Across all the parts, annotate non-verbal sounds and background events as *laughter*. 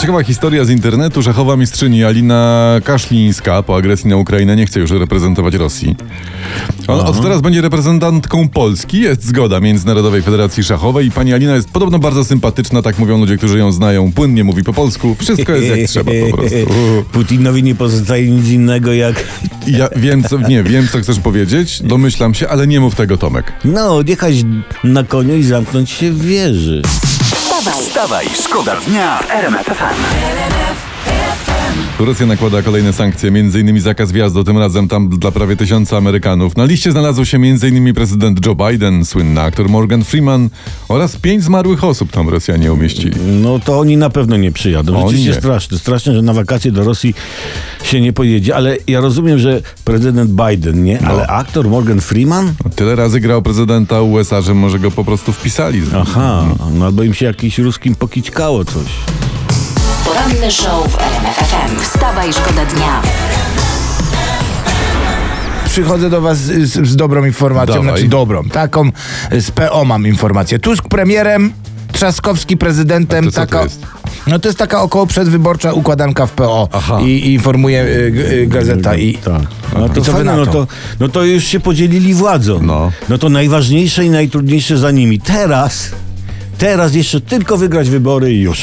Ciekawa historia z internetu. Szachowa mistrzyni Alina Kaszlińska po agresji na Ukrainę nie chce już reprezentować Rosji. Ona od teraz będzie reprezentantką Polski. Jest zgoda Międzynarodowej Federacji Szachowej i pani Alina jest podobno bardzo sympatyczna, tak mówią ludzie, którzy ją znają. Płynnie mówi po polsku. Wszystko jest jak trzeba po prostu. Putinowi nie pozostaje nic innego jak Ja wiem, co, nie, wiem, co chcesz powiedzieć, domyślam się, ale nie mów tego, Tomek. no, odjechać na koniu i zamknąć się w wieży. Wstawaj, Wstawaj, szkoda dnia w RMF FM. Rosja nakłada kolejne sankcje, m.in. zakaz wjazdu, tym razem tam dla prawie tysiąca Amerykanów. Na liście znalazł się m.in. prezydent Joe Biden, słynny aktor Morgan Freeman oraz pięć zmarłych osób tam Rosjanie umieścili. No to oni na pewno nie przyjadą. Oni Rzeczywiście nie. straszne. Straszne, że na wakacje do Rosji się nie pojedzie, ale ja rozumiem, że prezydent Biden, nie? No. Ale aktor Morgan Freeman? Tyle razy grał prezydenta USA, że może go po prostu wpisali. Aha, no albo im się jakiś ruskim pokićkało coś. Poranny show w RMF FM. Wstawaj, szkoda dnia. Przychodzę do was z, z dobrą informacją, Dawaj. znaczy dobrą, taką z PO mam informację. Tusk premierem, Trzaskowski prezydentem, to co to taka... jest? No to jest taka około przedwyborcza układanka w PO Aha. i, i informuje y, g- y, gazeta i... Tak. No to, I co wy fajne, na no, to? to, no to już się podzielili władzą. No. no to najważniejsze i najtrudniejsze za nimi. Teraz, teraz jeszcze tylko wygrać wybory i już.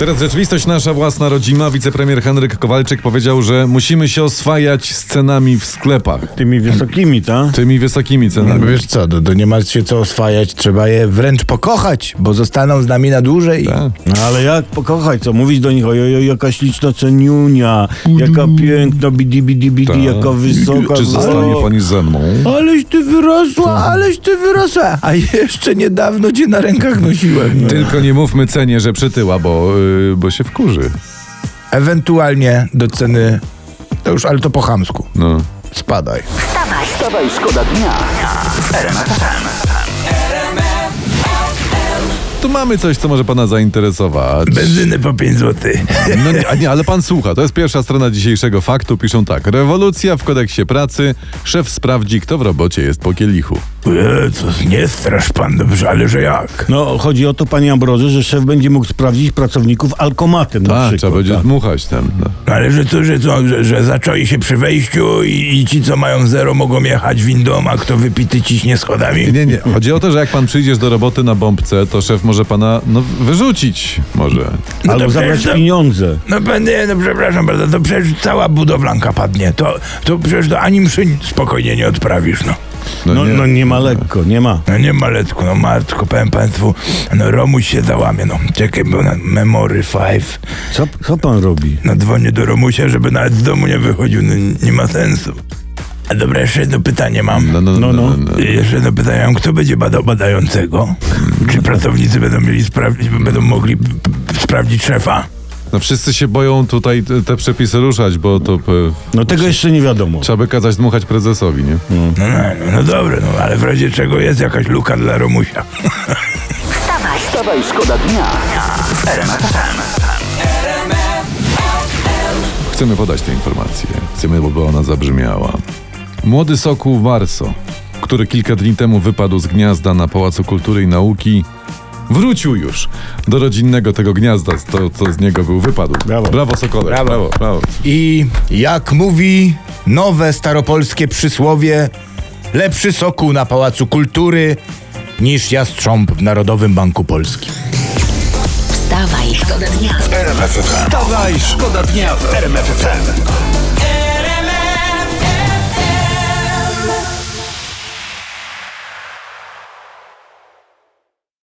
Teraz rzeczywistość nasza własna rodzima. Wicepremier Henryk Kowalczyk powiedział, że musimy się oswajać z cenami w sklepach. Tymi wysokimi, tak? Tymi wysokimi No cenami. wiesz co, do, do nie ma się co oswajać, trzeba je wręcz pokochać, bo zostaną z nami na dłużej. Tak. No ale jak pokochać, co? Mówić do nich, ojoj, jaka śliczna ceniunia, jaka piękna, bidi, bidi, bidi, Tak. jaka wysoka. Czy zostanie O, pani ze mną? Aleś ty wyrosła, aleś ty wyrosła, a jeszcze niedawno cię na rękach nosiłem. Tylko nie mówmy cenie, że przytyła, bo, yy, bo się wkurzy. Ewentualnie do ceny, to już, ale to po chamsku. No. Spadaj. Wstawaj, Wstawaj, szkoda dnia. Tu mamy coś, co może pana zainteresować. Benzyny po 5 zł. No nie, nie, ale pan słucha. To jest pierwsza strona dzisiejszego faktu. Piszą tak. Rewolucja w kodeksie pracy. Szef sprawdzi, kto w robocie jest po kielichu. Co, nie strasz pan dobrze, ale że jak? No, chodzi o to, panie Ambroży, że szef będzie mógł sprawdzić pracowników alkomatem na Tak, przykład. trzeba będzie tak. dmuchać tam. No. Ale że to, że co, że, że zaczęli się przy wejściu i, i ci, co mają zero, mogą jechać windą, a kto wypity ciśnie schodami. Nie, nie. Chodzi o to, że jak pan przyjdziesz do roboty na bombce, to szef może pana no, wyrzucić. Może. No Albo to zabrać przecież to- pieniądze. No panie, no przepraszam bardzo, to przecież cała budowlanka padnie. To, to przecież do ani mszy spokojnie nie odprawisz, no. No, no nie ma lekko, nie ma. No nie maletku, no matko, powiem państwu, no Romuś się załamie, no. Czekaj, bo na Memory 5. Co, co pan robi? No dzwonię do Romusia, żeby nawet z domu nie wychodził, no nie ma sensu. A dobra, jeszcze jedno pytanie mam. No, no, no. No, no, no. no. Jeszcze jedno pytanie mam, kto będzie badał badającego? Czy pracownicy będą mieli sprawdzić, będą mogli sprawdzić szefa? No wszyscy się boją tutaj te, te przepisy ruszać, bo to e, No tego jeszcze nie wiadomo. trzeba by kazać dmuchać prezesowi, nie? No, no, no, dobra, no ale w razie czego jest jakaś luka dla Romusia. *laughs* wstawaj, Wstawaj, szkoda dnia w RMF FM. Chcemy podać tę informację. Chcemy, by ona zabrzmiała. Młody sokół Warso, który kilka dni temu wypadł z gniazda na Pałacu Kultury i Nauki, wrócił już do rodzinnego tego gniazda, to co z niego był wypadł. Brawo. Brawo Sokole. Brawo. brawo. brawo. I jak mówi nowe staropolskie przysłowie, lepszy sokół na Pałacu Kultury niż jastrząb w Narodowym Banku Polskim. wstawaj, szkoda dnia. Wstawaj, szkoda dnia w RMF FM.